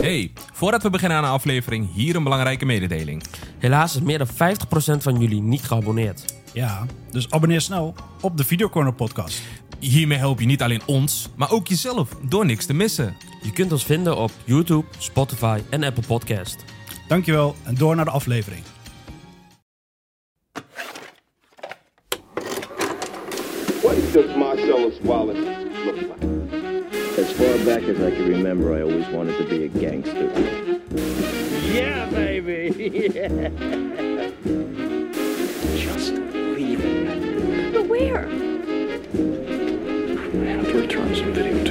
Hey, voordat we beginnen aan de aflevering, hier een belangrijke mededeling. Helaas is meer dan 50% van jullie niet geabonneerd. Ja, dus abonneer snel op de Videocorner podcast. Hiermee help je niet alleen ons, maar ook jezelf door niks te missen. Je kunt ons vinden op YouTube, Spotify en Apple Podcast. Dankjewel en door naar de aflevering. What does Marcellus Wallace look like? As far back as I can remember, I always wanted to be a gangster. Yeah, baby. Yeah! Just leave it. But where? I have to return some videotapes.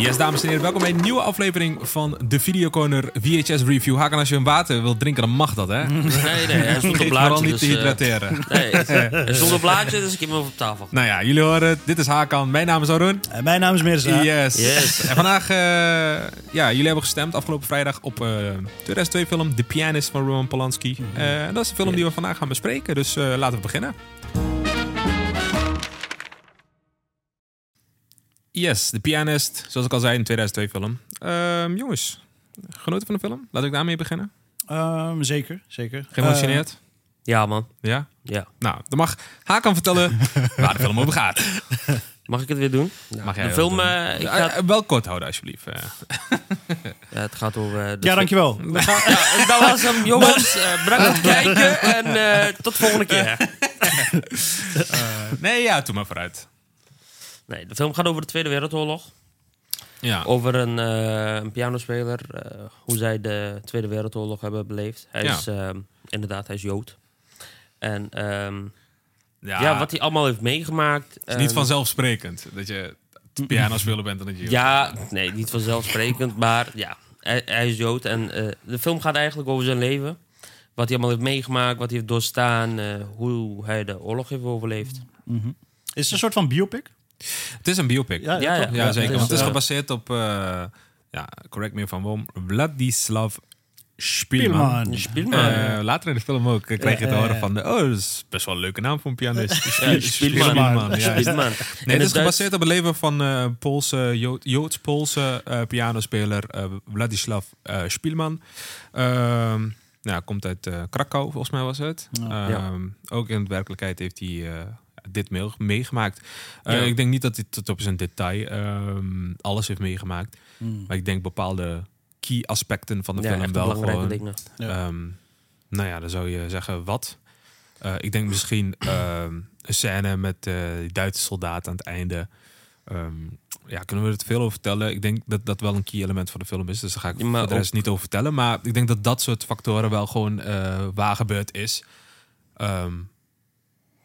Yes, dames en heren, welkom bij een nieuwe aflevering van de Videocorner VHS Review. Hakan, als je een water wilt drinken, dan mag dat, hè? Nee, nee, hij stond op Vergeet blaadje. vooral niet dus, te eh, hydrateren. nee, hij stond op blaadje, dus ik heb hem op tafel. Nou ja, jullie horen het. Dit is Hakan. Mijn naam is Arun. En mijn naam is Mirza. Yes. Yes. En vandaag, eh, ja, jullie hebben gestemd afgelopen vrijdag op eh 2002 film The Pianist van Roman Polanski. Eh, en dat is de film die we vandaag gaan bespreken, dus eh, laten we beginnen. Yes, The Pianist, zoals ik al zei, een 2002 film. Ehm, jongens, genoten van de film? Laat ik daarmee beginnen. Ehm, zeker, zeker. Geëmotioneerd? Ja, man. ja? Ja. Nou, dan mag Hakan vertellen waar de film over gaat. Mag ik het weer doen? Mag jij de film, doen? eh, ik Eh, ga, eh, wel kort houden, alsjeblieft. eh. ja, het gaat over... de Ja, dankjewel. Ja, dat was hem, jongens. Eh, bedankt voor het kijken en eh, tot de volgende keer. nee, ja, doe maar vooruit. Nee, de film gaat over de Tweede Wereldoorlog. Ja. Over een, eh, een pianospeler, eh, hoe zij de Tweede Wereldoorlog hebben beleefd. Hij Ja. is ehm, inderdaad, hij is Jood. En ehm, Ja, ja, wat hij allemaal heeft meegemaakt. Het is niet en- vanzelfsprekend dat je piano spelen bent en dat je... Ja, nee, niet vanzelfsprekend, maar ja, hij, hij is Jood. En eh, de film gaat eigenlijk over zijn leven. Wat hij allemaal heeft meegemaakt, wat hij heeft doorstaan, eh, hoe hij de oorlog heeft overleefd. Is het een soort van biopic? Het is een biopic. Ja, Ja, zeker. het is, want het is eh, gebaseerd op, eh, ja, correct me if I'm wrong, Vladislav Spielman. Spielman. Eh, later in de film ook kreeg je te horen van, oh, dat is best wel een leuke naam voor een pianist. Spielman. Spielman. Nee, het is gebaseerd op het leven van eh Poolse, Jood- Joods-Poolse eh, pianospeler Vladislav Spielman. Ehm ja, komt uit eh, Krakau, volgens mij was het. Ja. Ehm, Ook in de werkelijkheid heeft hij eh, dit mee- meegemaakt. Eh. Ik denk niet dat hij tot op zijn detail ehm, alles heeft meegemaakt. Maar ik denk bepaalde key aspecten van de ja, film wel gewoon dingen. Ehm, nou ja, dan zou je zeggen wat. Eh, ik denk misschien ehm, een scène met eh, die Duitse soldaat aan het einde. Ehm, ja, kunnen we er te veel over vertellen? Ik denk dat dat wel een key element van de film is. Dus daar ga ik Ja, maar de rest niet over vertellen. Maar ik denk dat dat soort factoren wel gewoon eh, waar gebeurd is. Ehm,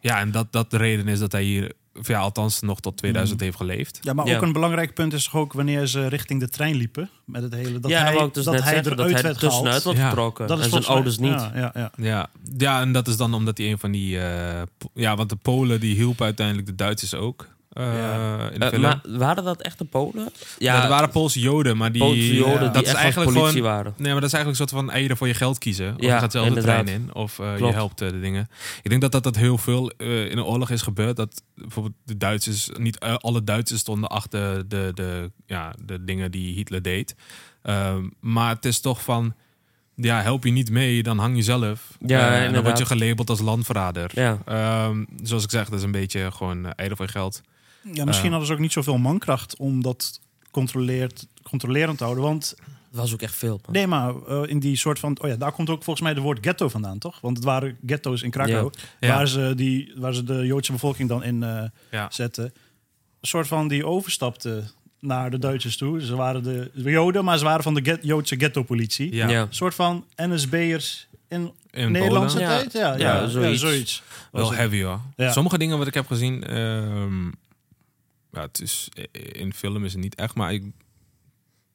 ja, en dat dat de reden is dat hij hier, ja, althans nog tot 2000 heeft geleefd. Ja, maar Ja. ook een belangrijk punt is toch ook wanneer ze richting de trein liepen. Met het hele, dat ja, hij, dat dus dat net hij zeggen, eruit dat hij er werd gehaald. tussenuit wordt Ja. getrokken. Dat is en zijn ouders niet. Ja, ja, ja. Ja, ja, en dat is dan omdat hij een van die... eh, ja, want de Polen die hielpen uiteindelijk de Duitsers ook. Eh, Ja. in de Eh, maar waren dat echte Polen? Ja, er waren Poolse Joden, maar die... Poolse Joden die dat is echt eigenlijk politie gewoon... waren. Nee, maar dat is eigenlijk een soort van eieren voor je geld kiezen. Of Ja, je gaat zelf de trein in, of eh, je helpt de dingen. Ik denk dat dat, dat heel veel in de oorlog is gebeurd. Dat bijvoorbeeld de Duitsers, niet alle Duitsers stonden achter de, de, ja, de dingen die Hitler deed. Ehm, maar het is toch van, ja, help je niet mee, dan hang je zelf. Ja, en dan word je gelabeld als landverrader. Ja. Ehm, zoals ik zeg, dat is een beetje gewoon eieren voor je geld. Ja, misschien Eh. hadden ze ook niet zoveel mankracht om dat controleerd, controlerend te houden. Want Dat was ook echt veel. man. nee, maar eh, in die soort van... Oh ja, daar komt ook volgens mij de woord ghetto vandaan, toch? Want het waren ghetto's in Krakau. Ja. Waar, ze die, waar ze de Joodse bevolking dan in eh, Ja. zetten. Een soort van die overstapte naar de Duitsers toe. Ze waren de Joden, maar ze waren van de get- Joodse ghetto-politie. Ja. Ja. Een soort van NSB'ers in, In Nederlandse tijd. Ja, ja, Ja, ja, zoiets. zoiets. Wel heavy hoor. Ja. Sommige dingen wat ik heb gezien, ehm, ja, het is, in film is het niet echt, maar ik,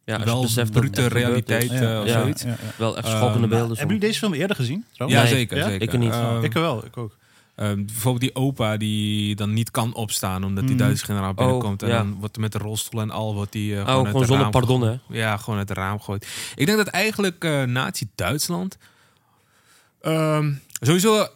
Ja, wel brute realiteit eh, Ja. of Ja. zoiets. Ja, ja. Wel echt Ehm, schokkende beelden. Hebben jullie deze film eerder gezien? Ja, trouwens? Nee. zeker, Ja? zeker. Ik er niet. Ehm, ik wel, ik ook. ehm, bijvoorbeeld die opa die dan niet kan opstaan omdat die Mhm. Duitse generaal binnenkomt. Oh, en ja. dan wordt er met de rolstoel en al wordt die eh, Oh, gewoon, uit gewoon zonder raam pardon, hè? Ja, gewoon uit het raam gegooid. Ik denk dat eigenlijk eh Nazi-Duitsland... ehm, sowieso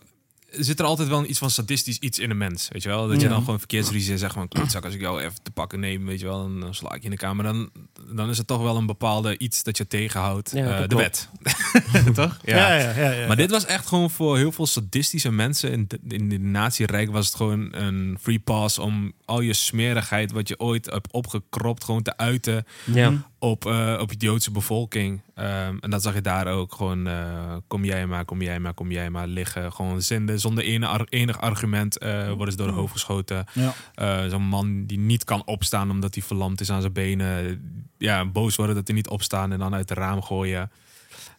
zit er altijd wel iets van sadistisch iets in een mens, weet je wel? Dat je dan gewoon verkeersruzie zegt van, klootzak, als ik jou even te pakken neem, weet je wel, dan, dan sla ik je in de kamer. Dan, dan is het toch wel een bepaalde iets dat je tegenhoudt, Ja, eh, de wet. toch? Ja, ja, ja. ja, Maar dit was echt gewoon voor heel veel sadistische mensen in de, in de natierijk was het gewoon een free pass om al je smerigheid wat je ooit hebt opgekropt gewoon te uiten Ja. Op, eh, op de Joodse bevolking. Ehm, en dat zag je daar ook gewoon, eh, kom jij maar, kom jij maar, kom jij maar liggen. Gewoon zinden, zonder ene, ar- enig argument eh, worden ze door de hoofd geschoten. Ja. Eh, Zo'n man die niet kan opstaan omdat hij verlamd is aan zijn benen. Ja, boos worden dat hij niet opstaan en dan uit het raam gooien.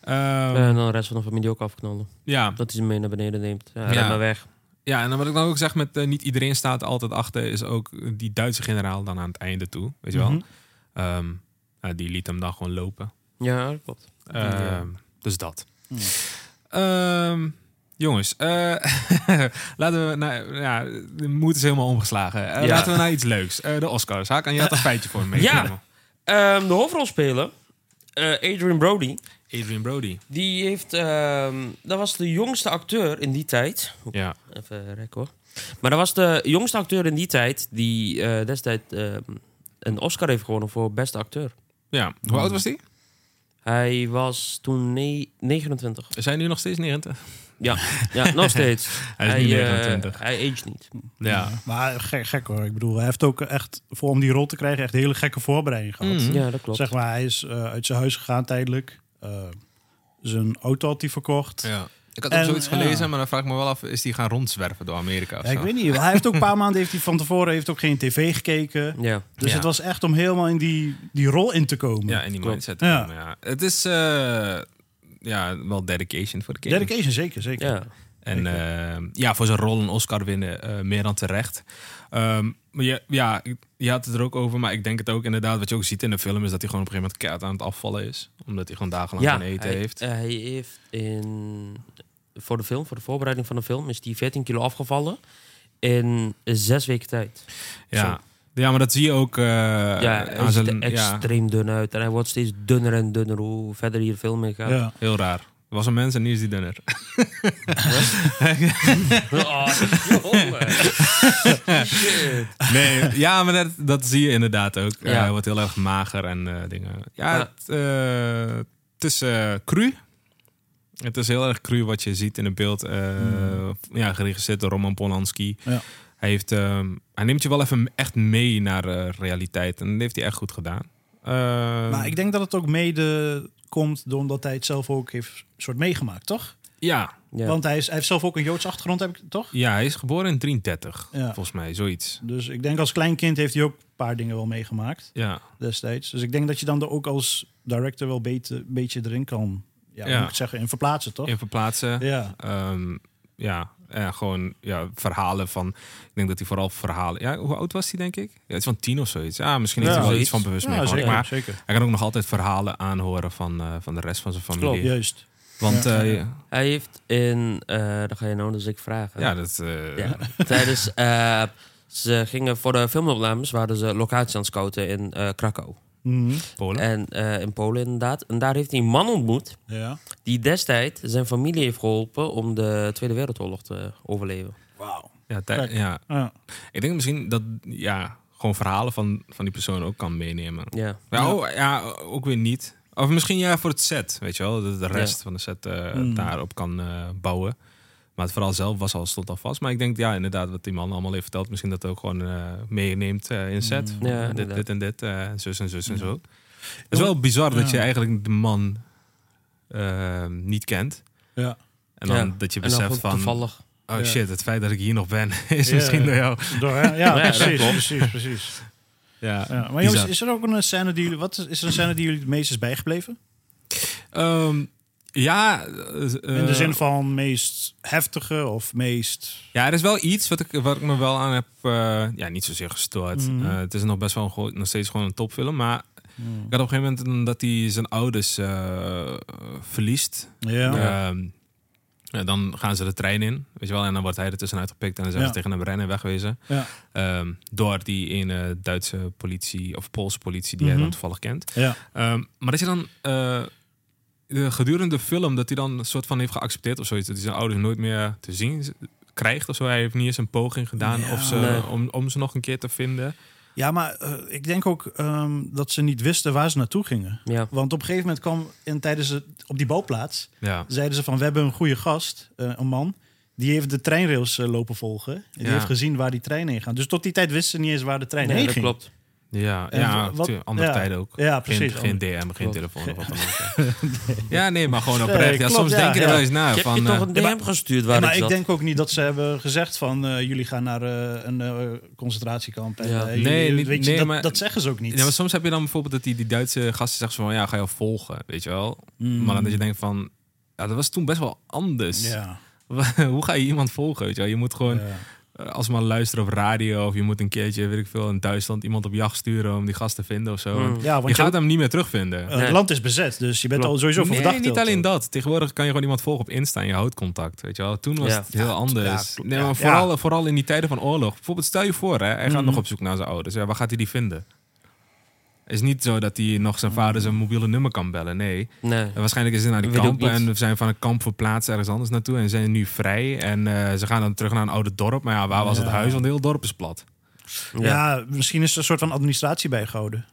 Ehm, En dan de rest van de familie ook afknallen. ja, Dat hij ze mee naar beneden neemt. Ja, Ja. maar weg. Ja, en dan wat ik dan ook zeg met niet iedereen staat altijd achter, is ook die Duitse generaal dan aan het einde toe. Weet je wel? Mhm. Ehm, ja, die liet hem dan gewoon lopen. Ja, dat klopt. Ehm, Dus dat. Ja. Ehm, jongens, eh, laten we naar. Ja, de moed is helemaal omgeslagen. Eh, Ja. Laten we naar iets leuks. Eh, de Oscars. Hakan, je had een feitje voor me meegenomen. Ehm, de hoofdrolspeler, eh, Adrian Brody, Adrian Brody. die heeft... ehm, dat was de jongste acteur in die tijd. Ja. Even rekken hoor. Maar dat was de jongste acteur in die tijd die eh, destijds ehm, een Oscar heeft gewonnen voor beste acteur. Ja. Hoe oud was die? Hij was toen ne- 29. Is hij nu nog steeds 90? Ja, ja nog steeds. Hij is nu eh, 29. hij aged niet. Ja. Maar gek, gek hoor. Ik bedoel, hij heeft ook echt, voor om die rol te krijgen, echt een hele gekke voorbereiding gehad. Mhm. Ja, dat klopt. Zeg maar, hij is eh, uit zijn huis gegaan tijdelijk. Eh, zijn auto had hij verkocht. Ja. Ja. Ik had ook En, zoiets ja. gelezen, maar dan vraag ik me wel af, is die gaan rondzwerven door Amerika of ik zo? weet niet. Hij heeft ook een paar maanden heeft hij van tevoren heeft ook geen tv gekeken. Ja. Dus Ja. het was echt om helemaal in die, die rol in te komen. Ja, in die mindset. te Ja. komen, Ja. Het is eh, ja, wel dedication voor de game. Dedication, zeker, zeker. Ja. En eh, ja, voor zijn rol een Oscar winnen, eh, meer dan terecht. Ehm, maar je, ja, je had het er ook over, maar ik denk het ook inderdaad. Wat je ook ziet in de film is dat hij gewoon op een gegeven moment keihard aan het afvallen is. Omdat hij gewoon dagenlang ja geen eten hij, heeft. eh, hij heeft in, voor de film, voor de voorbereiding van de film, is hij 14 kilo afgevallen in zes weken tijd. ja. ja, maar dat zie je ook eh, ja, hij aan ziet zijn... er Ja, extreem dun uit. En hij wordt steeds dunner en dunner hoe verder hier film mee gaat. Ja. heel raar. Was een mens en nu is die dunner. Oh. Shit. Nee, ja, maar dat, dat zie je inderdaad ook. Eh. Hij wordt heel erg mager en eh, dingen. Ja, Ja. Het, eh, het is eh, cru. Het is heel erg cru wat je ziet in het beeld. eh, Ja, geregisseerd door Roman Polanski. Ja. Hij, heeft, ehm, hij neemt je wel even echt mee naar eh, realiteit. En dat heeft hij echt goed gedaan. Ehm, Maar ik denk dat het ook mede komt doordat hij het zelf ook heeft soort meegemaakt, toch? ja, Ja. Want hij, is, hij heeft zelf ook een Joods achtergrond, heb ik toch? ja, hij is geboren in 33, Ja. volgens mij. Zoiets. Dus ik denk als klein kind heeft hij ook een paar dingen wel meegemaakt Ja, destijds. Dus ik denk dat je dan er ook als director wel een beetje erin kan, ja, moet ik het zeggen, in verplaatsen, toch? in verplaatsen. Ja. Ehm, ja, en gewoon ja, verhalen van. Ik denk dat hij vooral verhalen. Ja, hoe oud was hij, denk ik? Ja, het is van tien of zoiets. Ja, misschien heeft Ja, hij wel iets van bewust Ja, meegemaakt. zeker, Maar zeker. hij kan ook nog altijd verhalen aanhoren van, eh, van de rest van zijn familie. Klopt. Juist. Want Ja, ja, ja. ja, Hij heeft in... eh dan ga je nou dus ik vragen. ja, dat. eh, Ja. Tijdens... eh, ze gingen voor de filmopnames... waren ze locatie aan het scouten in eh, Krakau. Mhm. Polen. En eh, in Polen inderdaad. En daar heeft hij een man ontmoet... Ja. die destijds zijn familie heeft geholpen... om de Tweede Wereldoorlog te overleven. Wauw. ja, ja, Ja. ik denk misschien dat ja, gewoon verhalen van, van die persoon ook kan meenemen. Ja. Ja, oh, ja, ook weer niet. Of misschien ja, voor het set, weet je wel. Dat de rest Ja. van de set eh, Mm. daarop kan eh, bouwen. Maar het verhaal zelf was al, stond al vast. Maar ik denk, ja, inderdaad, wat die man allemaal heeft verteld. Misschien dat ook gewoon eh, meeneemt eh, in set. Ja, dit, en dit, eh, zus en zus en zo. Het is wel bizar dat je eigenlijk de man niet kent. Ja. En dan Ja. dat je En beseft van... toevallig. Oh Ja. shit, het feit dat ik hier nog ben is Ja. misschien door jou. Door, ja, precies, precies, precies. Ja, Ja. Maar jongens, is er ook een scène die jullie, wat is, is er een scène die jullie het meest is bijgebleven? Ehm, ja, eh, In de eh, zin van meest heftige of meest... Ja, er is wel iets wat ik, wat ik me wel aan heb, eh, ja, niet zozeer gestoord. Eh, het is nog best wel een, nog steeds gewoon een topfilm. Maar ik had op een gegeven moment dat hij zijn ouders eh, verliest. Ja. Ehm, ja, dan gaan ze de trein in, weet je wel. En dan wordt hij er tussenuit gepikt en dan Ja. ze tegen hem rennen, wegwezen. Ja. Ehm, door die ene Duitse politie of Poolse politie die hij Mhm. dan toevallig kent. Ja. Ehm, maar dat je dan eh, gedurende de film dat hij dan een soort van heeft geaccepteerd of zoiets, dat hij zijn ouders nooit meer te zien krijgt of zo. Hij heeft niet eens een poging gedaan Ja. of ze, Nee. om, om ze nog een keer te vinden. Ja, maar eh, ik denk ook ehm, dat ze niet wisten waar ze naartoe gingen. Ja. Want op een gegeven moment kwam in, tijdens het, op die bouwplaats... Ja. zeiden ze van, we hebben een goede gast, eh, een man... die heeft de treinrails eh, lopen volgen. Die Ja. heeft gezien waar die trein heen gaat. Dus tot die tijd wisten ze niet eens waar de trein Nee, heen dat ging. klopt. Ja, En ja wat- andere ja. tijden ook. Ja, precies. Geen, geen DM, geen Klopt. telefoon of wat dan ook. Ja, nee, maar gewoon oprecht. Nee, ja, soms ja, denk je er wel eens na. Ik heb van, je toch eh, een DM maar- gestuurd waar Ja, maar ik denk ook niet dat ze hebben gezegd van... eh, jullie gaan naar eh, een eh, concentratiekamp. En, jullie- Nee, niet- weet je, nee, dat, maar- dat zeggen ze ook niet. Ja, maar soms heb je dan bijvoorbeeld dat die, die Duitse gasten zeggen van ja, ga je volgen, weet je wel. Mm. Maar dan dat je denkt van ja, dat was toen best wel anders. Ja, Hoe ga je iemand volgen? Weet je, wel? je moet gewoon eh, als maar luisteren op radio of je moet een keertje, weet ik veel, in Duitsland iemand op jacht sturen om die gast te vinden of zo. Mm. ja, want je je gaat hem niet meer terugvinden. eh, Nee. het land is bezet, dus je bent Klopt. al sowieso nee, verdacht. niet alleen dat. Tegenwoordig kan je gewoon iemand volgen op Insta en je houdt contact. Weet je wel. Toen was Ja. het heel anders. ja, nee, maar vooral, vooral in die tijden van oorlog. Bijvoorbeeld, stel je voor, hè, hij gaat Mhm. nog op zoek naar zijn ouders. Ja, waar gaat hij die vinden? Het is niet zo dat hij nog zijn vader zijn mobiele nummer kan bellen. Nee. Waarschijnlijk is hij naar die kampen en we zijn van een kamp verplaatst ergens anders naartoe en zijn nu vrij. En eh, ze gaan dan terug naar een oude dorp. Maar ja, waar was het huis? Want het hele dorp is plat. Ja. misschien is er een soort van administratie bijgehouden.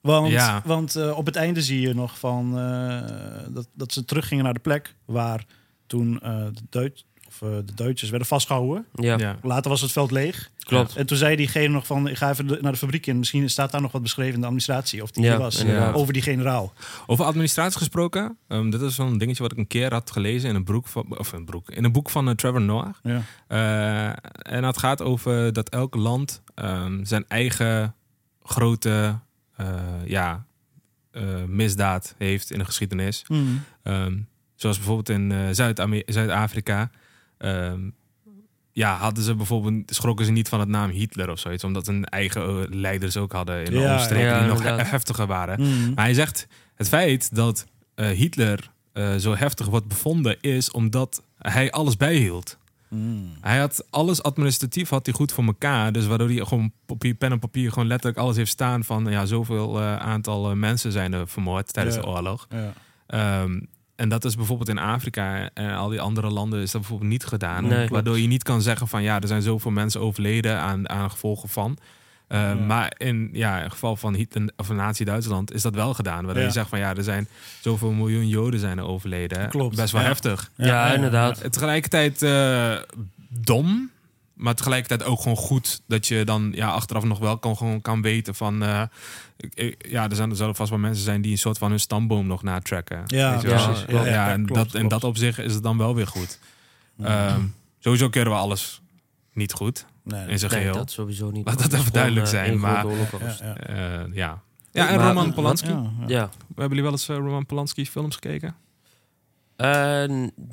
Want, Ja. want eh, op het einde zie je nog van eh, dat, dat ze teruggingen naar de plek waar toen eh, de, Duits, of, eh, de Duitsers werden vastgehouden. Ja, Ja. Later was het veld leeg. klopt. En toen zei diegene nog van, ik ga even de- naar de fabriek in. Misschien staat daar nog wat beschreven in de administratie. Of die Ja, was. inderdaad. Over die generaal. Over administratie gesproken. ehm, dit is wel een dingetje wat ik een keer had gelezen in een, broek van, of een, broek, in een boek van eh, Trevor Noah. Ja. Eh, en dat gaat over dat elk land ehm, zijn eigen grote eh, ja, eh, misdaad heeft in de geschiedenis. Hmm. Ehm, zoals bijvoorbeeld in eh, Zuid-Ame- Ehm, ja, hadden ze bijvoorbeeld, schrokken ze niet van het naam Hitler of zoiets, omdat hun eigen eh, leiders ook hadden in de Ja, omstreken ja, die nog he- heftiger waren. Hmm. Maar hij zegt, het feit dat eh, Hitler eh, zo heftig wordt bevonden is omdat hij alles bijhield. Hmm. Hij had alles administratief had hij goed voor elkaar. Dus waardoor hij gewoon papier, pen en papier gewoon letterlijk alles heeft staan van ja, zoveel eh, aantal mensen zijn er vermoord tijdens Ja. de oorlog. Ja. Ehm, en dat is bijvoorbeeld in Afrika en al die andere landen is dat bijvoorbeeld niet gedaan. Nee. waardoor je niet kan zeggen van ja, er zijn zoveel mensen overleden aan, aan gevolgen van. Eh, Ja. Maar in ja, in geval van Hitler of Nazi-Duitsland is dat wel gedaan. Waardoor Ja. je zegt van ja, er zijn zoveel miljoen Joden zijn er overleden. Klopt. Best wel Ja. heftig. Ja, inderdaad. Eh, Tegelijkertijd eh, dom, maar tegelijkertijd ook gewoon goed dat je dan ja, achteraf nog wel kan, gewoon kan weten van... eh, ja, er, zijn, er zullen vast wel mensen zijn die een soort van hun stamboom nog natracken. Ja, Weet je wel? precies. Ja, Ja, ja, en, klopt, dat, in klopt. dat opzicht is het dan wel weer goed. Ehm, sowieso keuren we alles niet goed Nee, in zijn Nee, geheel. dat sowieso niet. Laat dat even gewoon, duidelijk eh, zijn, maar-. Ja, ja. Eh, ja. ja, en Maar- Roman Polanski. Ja, ja. Ja. Hebben jullie wel eens eh, Roman Polanski films gekeken? Eh,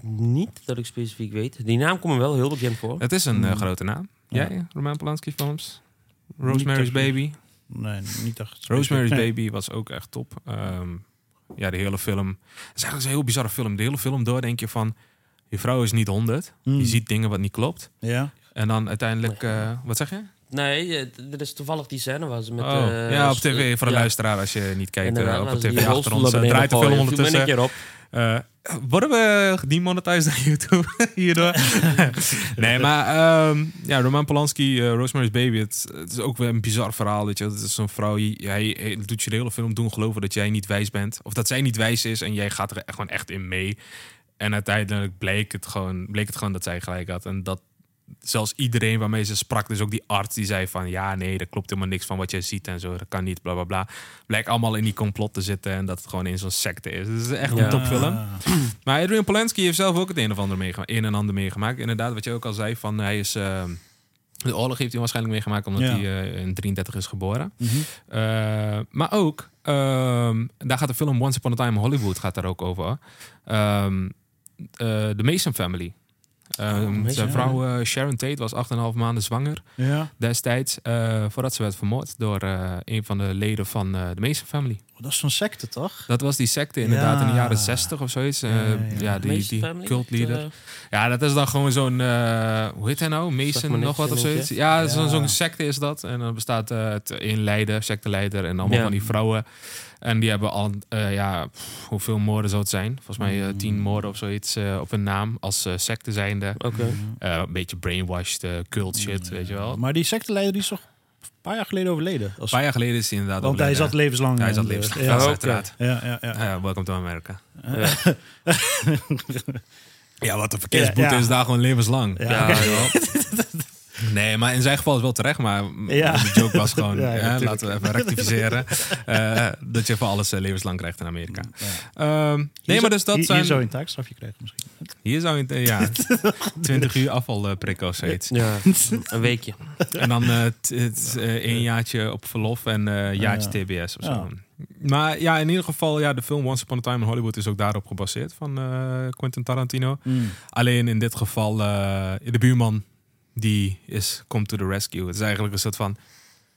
niet dat ik specifiek weet. Die naam komt me wel heel bekend voor. Het is een eh, Hmm. grote naam. Ja. Jij, Roman Polanski films? Rosemary's. Baby. Nee, niet echt. Rosemary's Nee. Baby was ook echt top. Ehm, ja, de hele film. Het is eigenlijk een heel bizarre film. De hele film door denk je van... Je vrouw is niet 100. Hmm. Je ziet dingen wat niet klopt. Ja. En dan uiteindelijk... eh, wat zeg je? Nee, er is toevallig die scène waar ze met... oh. eh, ja, op tv voor de ja, luisteraar als je niet kijkt. eh, op de tv achter ons eh, draait de film ondertussen. op. Eh, worden we gedemonetized naar YouTube hierdoor? nee, maar ehm, ja, Roman Polanski, Rosemary's Baby, het, het is ook weer een bizar verhaal. Weet je. Het is zo'n vrouw, die- hij, hij doet je de hele film doen geloven dat jij niet wijs bent. Of dat zij niet wijs is en jij gaat er gewoon echt in mee. En uiteindelijk bleek het gewoon, bleek het gewoon dat zij gelijk had. En dat zelfs iedereen waarmee ze sprak, dus ook die arts, die zei van ja, nee, dat klopt helemaal niks van wat jij ziet en zo. Dat kan niet, bla bla bla. Blijkt allemaal in die complot te zitten en dat het gewoon in zo'n secte is. Dus het is echt Ja. een topfilm. Maar Adrian Polanski heeft zelf ook het een of ander meegemaakt, een en ander meegemaakt. Inderdaad, wat je ook al zei, van hij is. eh, de oorlog heeft hij waarschijnlijk meegemaakt omdat Ja. hij eh, in 33 is geboren. Mhm. Eh, maar ook, ehm, daar gaat de film Once Upon a Time in Hollywood gaat daar ook over. Ehm, eh, The Mason Family. Mason zijn vrouw eh, Sharon Tate was 8,5 maanden zwanger Ja. destijds. eh, voordat ze werd vermoord door eh, een van de leden van de Mason Family. Dat is zo'n secte, toch? Dat was die secte inderdaad in de Ja. jaren 60 of zoiets. Eh, Ja, ja, ja, ja. die, die cultleader. Eh, Ja, dat is dan gewoon zo'n, eh, hoe heet hij nou? Mason nog wat of zoiets. Ja, zo'n Ja. zo'n secte is dat. En dan bestaat eh, het één leider, secteleider en allemaal Ja. van die vrouwen. En die hebben al, eh, ja, pff, hoeveel moorden zou het zijn? Volgens mij eh, tien moorden of zoiets eh, op hun naam als eh, secte zijnde. Oké. Eh, een beetje brainwashed, eh, cult shit, weet je wel. Maar die secteleider die is toch een paar jaar geleden overleden? Als, Een paar jaar geleden is hij inderdaad want hij overleden. zat levenslang. Ja, hij zat levenslang. Ja, oké. uiteraard. ja, ja, ja. Ja, welcome to America. Ja. Ja, wat een verkeersboete Ja, ja. is daar gewoon levenslang. Ja. Nee, maar in zijn geval is het wel terecht. Maar Ja. de joke was gewoon, Ja, ja, hè, laten we even rectificeren. eh, dat je voor alles eh, levenslang krijgt in Amerika. Ehm, nee, maar dus dat hier, zijn... Hier zou je een taakstrafje krijgen misschien. Hier zou je, eh, ja, 20 uur afvalprik of zoiets. ja, een weekje. En dan eh, eh, één jaartje op verlof en eh, een jaartje TBS of zo. Ja. Maar ja, in ieder geval, ja, de film Once Upon a Time in Hollywood is ook daarop gebaseerd van eh, Quentin Tarantino. Hmm. Alleen in dit geval, eh, de buurman die is komt to the rescue. Het is eigenlijk een soort van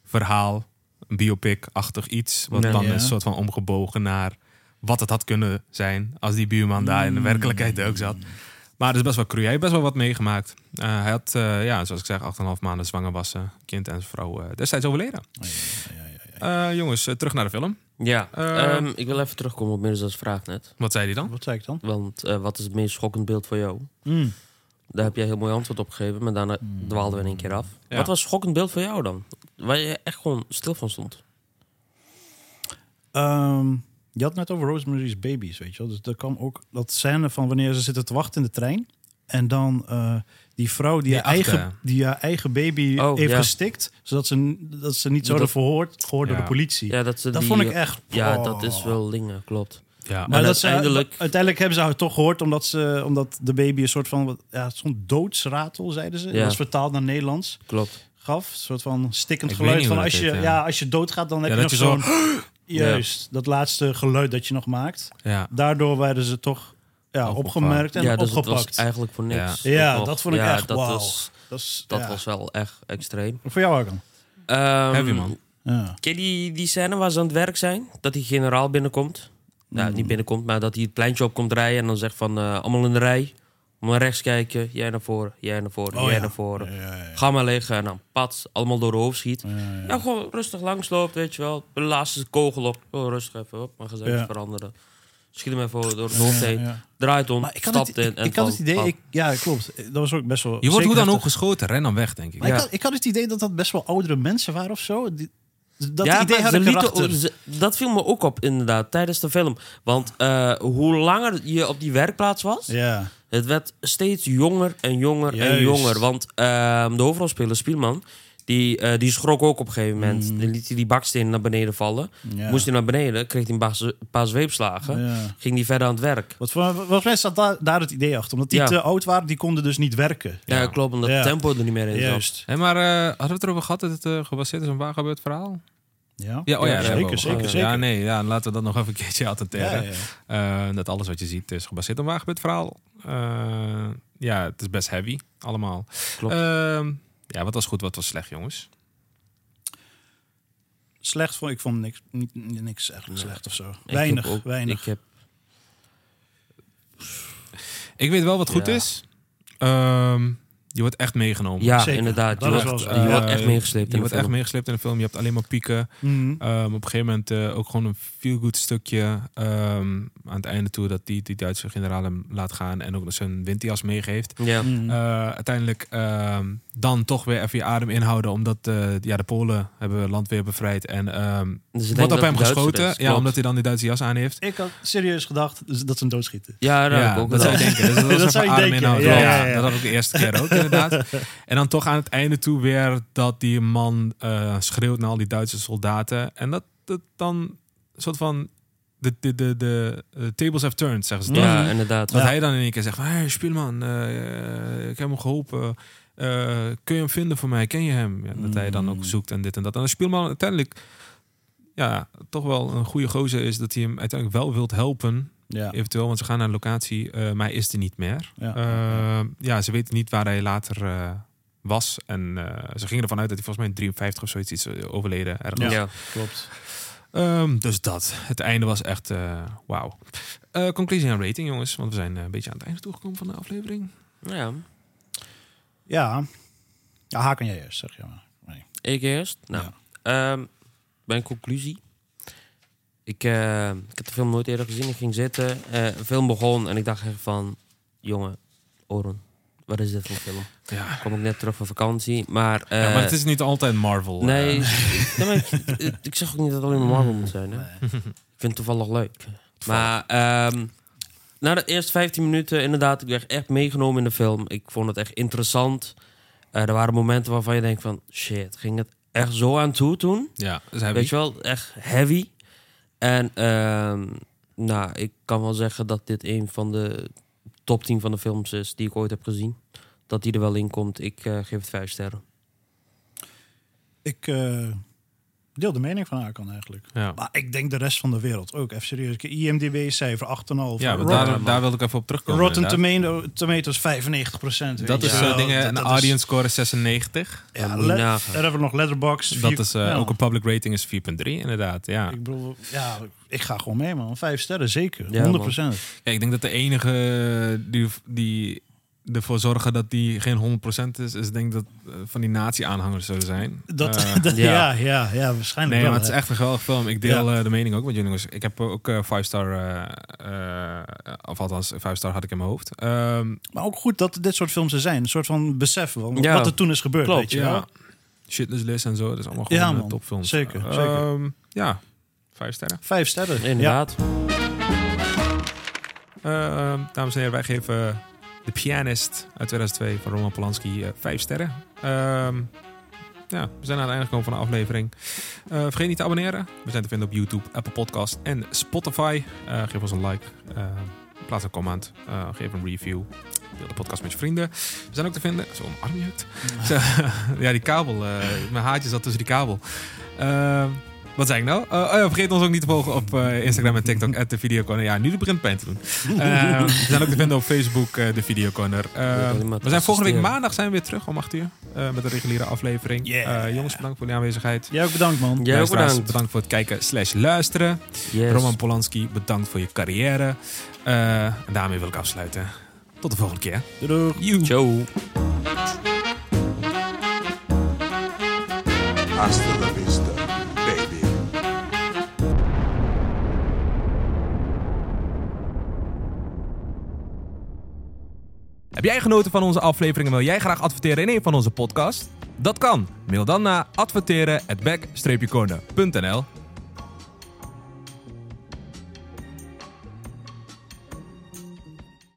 verhaal, een biopic-achtig iets. Wat dan Ja. een soort van omgebogen naar wat het had kunnen zijn als die buurman daar in de werkelijkheid ook zat. Maar het is best wel cru. Hij heeft best wel wat meegemaakt. Eh, hij had, eh, ja, zoals ik zeg, 8,5 maanden zwanger was. eh, kind en zijn vrouw eh, destijds overleden. Eh, jongens, terug naar de film. Ja, Eh, ehm, ik wil even terugkomen op Mirzas vraag net. Wat zei hij dan? Wat zei ik dan? Want eh, wat is het meest schokkend beeld voor jou? Hmm. Daar heb jij heel mooi antwoord op gegeven, maar daarna dwaalden we in één keer af. Ja. Wat was een schokkend beeld voor jou dan? Waar je echt gewoon stil van stond. Ehm, je had het net over Rosemary's Babies, weet je wel. Dus er kwam ook dat scène van wanneer ze zitten te wachten in de trein. En dan eh, die vrouw die, Die haar eigen, die haar eigen baby Oh, heeft ja. gestikt. Zodat ze, dat ze niet zouden dat- verhoord gehoord door de politie. Ja, dat, ze dat die, vond ik echt... Ja, oh. dat is wel dingen, klopt. Ja, Maar En dat ze, uiteindelijk- uiteindelijk hebben ze haar toch gehoord omdat, ze, omdat de baby een soort van... Ja, zo'n doodsratel, zeiden ze. Ja. Dat was vertaald naar Nederlands. Klopt. Gaf. Een soort van stikkend Ik geluid. Van als dat je, heet, ja. ja. als je doodgaat, dan heb Ja, je dat nog zo- zo'n... Juist, dat laatste geluid dat je nog maakt. ja. Daardoor werden ze toch ja, opgemerkt en ja, dus het opgepakt. was eigenlijk voor niks. Ja. Dat vond ik ja, echt dat. Was, dat is, dat ja. was wel echt extreem. Voor jou ook dan? Ehm, Heavy, man. Ja. Ken je die, die scène waar ze aan het werk zijn? Dat die generaal binnenkomt. Nou, Hmm. niet binnenkomt, maar dat hij het pleintje op komt rijden... en dan zegt van, eh, allemaal in de rij. Om naar rechts kijken, jij naar voren, jij naar voren, Oh, jij ja. naar voren. Ja, ja, ja. Ga maar liggen en dan pat, allemaal door de hoofd schiet. Ja, ja. Ja, gewoon rustig langsloopt, weet je wel. De laatste kogel op. Oh, rustig even op, maar gezicht Ja. veranderen. Schiet hem even door het hoofd Ja, heen. ja. Draait om, ik had, stapt het, in ik, en ik had het idee, ik, ja klopt, dat was ook best wel. Je wordt hoe dan ook geschoten, ren dan weg, denk ik. Maar Ja. ik, had, ik had het idee dat dat best wel oudere mensen waren of zo. Die- dat ja, idee had ik lieten- ze- dat viel me ook op inderdaad tijdens de film. Want eh, hoe langer je op die werkplaats was, Ja, het werd steeds jonger en jonger en jonger. Want ehm, de hoofdrolspeler Spielman, die, eh, die schrok ook op een gegeven moment. Mm. Dan liet hij die baksteen naar beneden vallen. ja. Moest hij naar beneden, kreeg hij een paar, paar zweepslagen. Ja. Ging hij verder aan het werk. Wat voor, volgens mij staat daar, daar het idee achter. Omdat die Ja. te oud waren, die konden dus niet werken. Ja, klopt, omdat Ja. het tempo er niet meer in zat. Juist. Hé, maar eh, hadden we het erover gehad dat het eh, gebaseerd is op een waar gebeurd verhaal? Ja, Ja, oh ja, zeker, zeker, zeker. Ja, nee, ja, laten we dat nog even een keertje Ja, attenteren. ja. Eh, dat alles wat je ziet is gebaseerd op een waar gebeurd verhaal. Eh, ja, het is best heavy, allemaal. Klopt. Ehm, ja, wat was goed, wat was slecht, jongens? Slecht vond ik vond niks, niet, niks echt slecht of zo. Ik Weinig, heb ook- weinig. Ik heb, Ik weet wel wat goed Ja. is. Ehm, je wordt echt meegenomen. ja, Zeker. inderdaad. Je wordt, je wordt echt meegesleept Je in de wordt echt film. meegesleept in de film. Je hebt alleen maar pieken. Mhm. Ehm, op een gegeven moment eh, ook gewoon een feel-good stukje ehm, aan het einde toe dat die, die Duitse generaal hem laat gaan en ook nog zijn winterjas meegeeft. Ja. Eh, uiteindelijk ehm, dan toch weer even je adem inhouden omdat eh, ja, de Polen hebben land weer bevrijd en ehm Dus ik wordt op hem geschoten. is, ja, omdat hij dan die Duitse jas aan heeft. Ik had serieus gedacht dus dat ze hem doodschieten. Ja, dat ik ook dat zou je gedacht. denken. Dus dat zou je adem denken, ja, Ja, ja, ja. Dat had ik de eerste keer ook inderdaad. En dan toch aan het einde toe weer dat die man eh, schreeuwt naar al die Duitse soldaten. En dat het dan een soort van de, de, de, de eh, tables have turned, zeggen ze? Ja, inderdaad. Dat Ja. hij dan in één keer zegt van, hey, Spielman, eh, ik heb hem geholpen. Eh, kun je hem vinden voor mij? Ken je hem? Ja, dat hij dan ook zoekt en dit en dat. En als Spielman uiteindelijk ja, toch wel een goede gozer is... dat hij hem uiteindelijk wel wilt helpen. Ja. Eventueel, want ze gaan naar een locatie, eh, maar hij is er niet meer. Ja. Eh, ja, ze weten niet waar hij later eh, was. En eh, ze gingen ervan uit dat hij volgens mij in 53 of zoiets is eh, overleden. Ergens. Ja. Ja. Klopt. Ehm, dus dat. Het einde was echt eh, wauw. Eh, conclusie en rating, jongens. Want we zijn een beetje aan het einde toegekomen van de aflevering. Ja. Ja. Ja, haak kan jij eerst, zeg je maar. Nee. Ik eerst? Nou, ehm, mijn conclusie. Ik, eh, ik heb de film nooit eerder gezien. Ik ging zitten. eh, de film begon en ik dacht echt van... Jongen, Oren, wat is dit voor film? Ja. Kom ik net terug van vakantie. Maar, eh, ja, maar het is niet altijd Marvel. Nee, eh. nee, ik, zeg ook niet dat het alleen maar Marvel moet zijn. Hè? Ik vind het toevallig leuk. Maar ehm, na de eerste 15 minuten, inderdaad, ik werd echt meegenomen in de film. Ik vond het echt interessant. Eh, er waren momenten waarvan je denkt van... Shit, ging het echt zo aan toe toen? ja, Weet je wel, echt heavy. En ehm, nou, ik kan wel zeggen dat dit een van de top 10 van de films is die ik ooit heb gezien. Dat die er wel in komt. Ik eh, geef het vijf sterren. Ik eh, deel de mening van Hakan eigenlijk. Ja, Maar ik denk de rest van de wereld ook. Even serieus. IMDb-cijfer 8,5. ja daar, daar wilde ik even op terugkomen. Rotten. Tomato, Tomatoes 95 procent. Dat is Ja, eh, dingen, dat een audience score is 96. Ja, daar hebben we nog Letterboxd. Dat is eh, ja. ook een public rating is 4.3 inderdaad. Ja. Ik bedoel, ja, ik ga gewoon mee, man. Vijf sterren, zeker. Ja, 100 procent. Ja, ik denk dat de enige die, die ervoor zorgen dat die geen 100% is, is denk ik dat eh, van die nazi-aanhangers zullen zijn. Dat, Eh, dat- ja. ja. Ja, ja, waarschijnlijk Nee, wel, maar het is echt een geweldig film. Ik deel eh, de mening ook met jullie jongens. Ik heb ook eh 5-star, eh, of althans 5-star had ik in mijn hoofd. Ehm, Maar ook goed dat dit soort films er zijn. Een soort van besef van Ja. wat er toen is gebeurd. Klopt, weet je ja, Shitless List en zo. Dat is allemaal gewoon Ja, eh, man. topfilms. Zeker, Ehm, zeker. Ja, vijf sterren. Vijf sterren. Inderdaad. Ehm, dames en heren, wij geven The Pianist uit 2002 van Roman Polanski eh, vijf sterren. Ehm, ja, we zijn aan het einde gekomen van de aflevering. Eh, vergeet niet te abonneren. We zijn te vinden op YouTube, Apple Podcast en Spotify. Eh, geef ons een like. plaats een comment. geef een review. Deel de podcast met je vrienden. We zijn ook te vinden. Zo. Zo, ja, die kabel. mijn haartje zat tussen die kabel. Wat zei ik nou? Eh, oh ja, vergeet ons ook niet te volgen op eh, Instagram en TikTok. at de Videocorner. Ja, nu de begint pijn te doen. Eh, we zijn ook te vinden op Facebook, eh, de Videocorner. We zijn volgende week maandag zijn we weer terug om 8 uur. eh, met een reguliere aflevering. Yeah. Eh, jongens, bedankt voor de aanwezigheid. Jij ook bedankt, man. Jij ook bedankt. bedankt voor het kijken slash luisteren. Yes. Roman Polanski, bedankt voor je carrière. Eh, en daarmee wil ik afsluiten. Tot de volgende keer. Doei. Ciao. Hasta la jij genoten van onze aflevering en wil jij graag adverteren in een van onze podcasts? Dat kan. Mail dan naar adverteren@back-corner.nl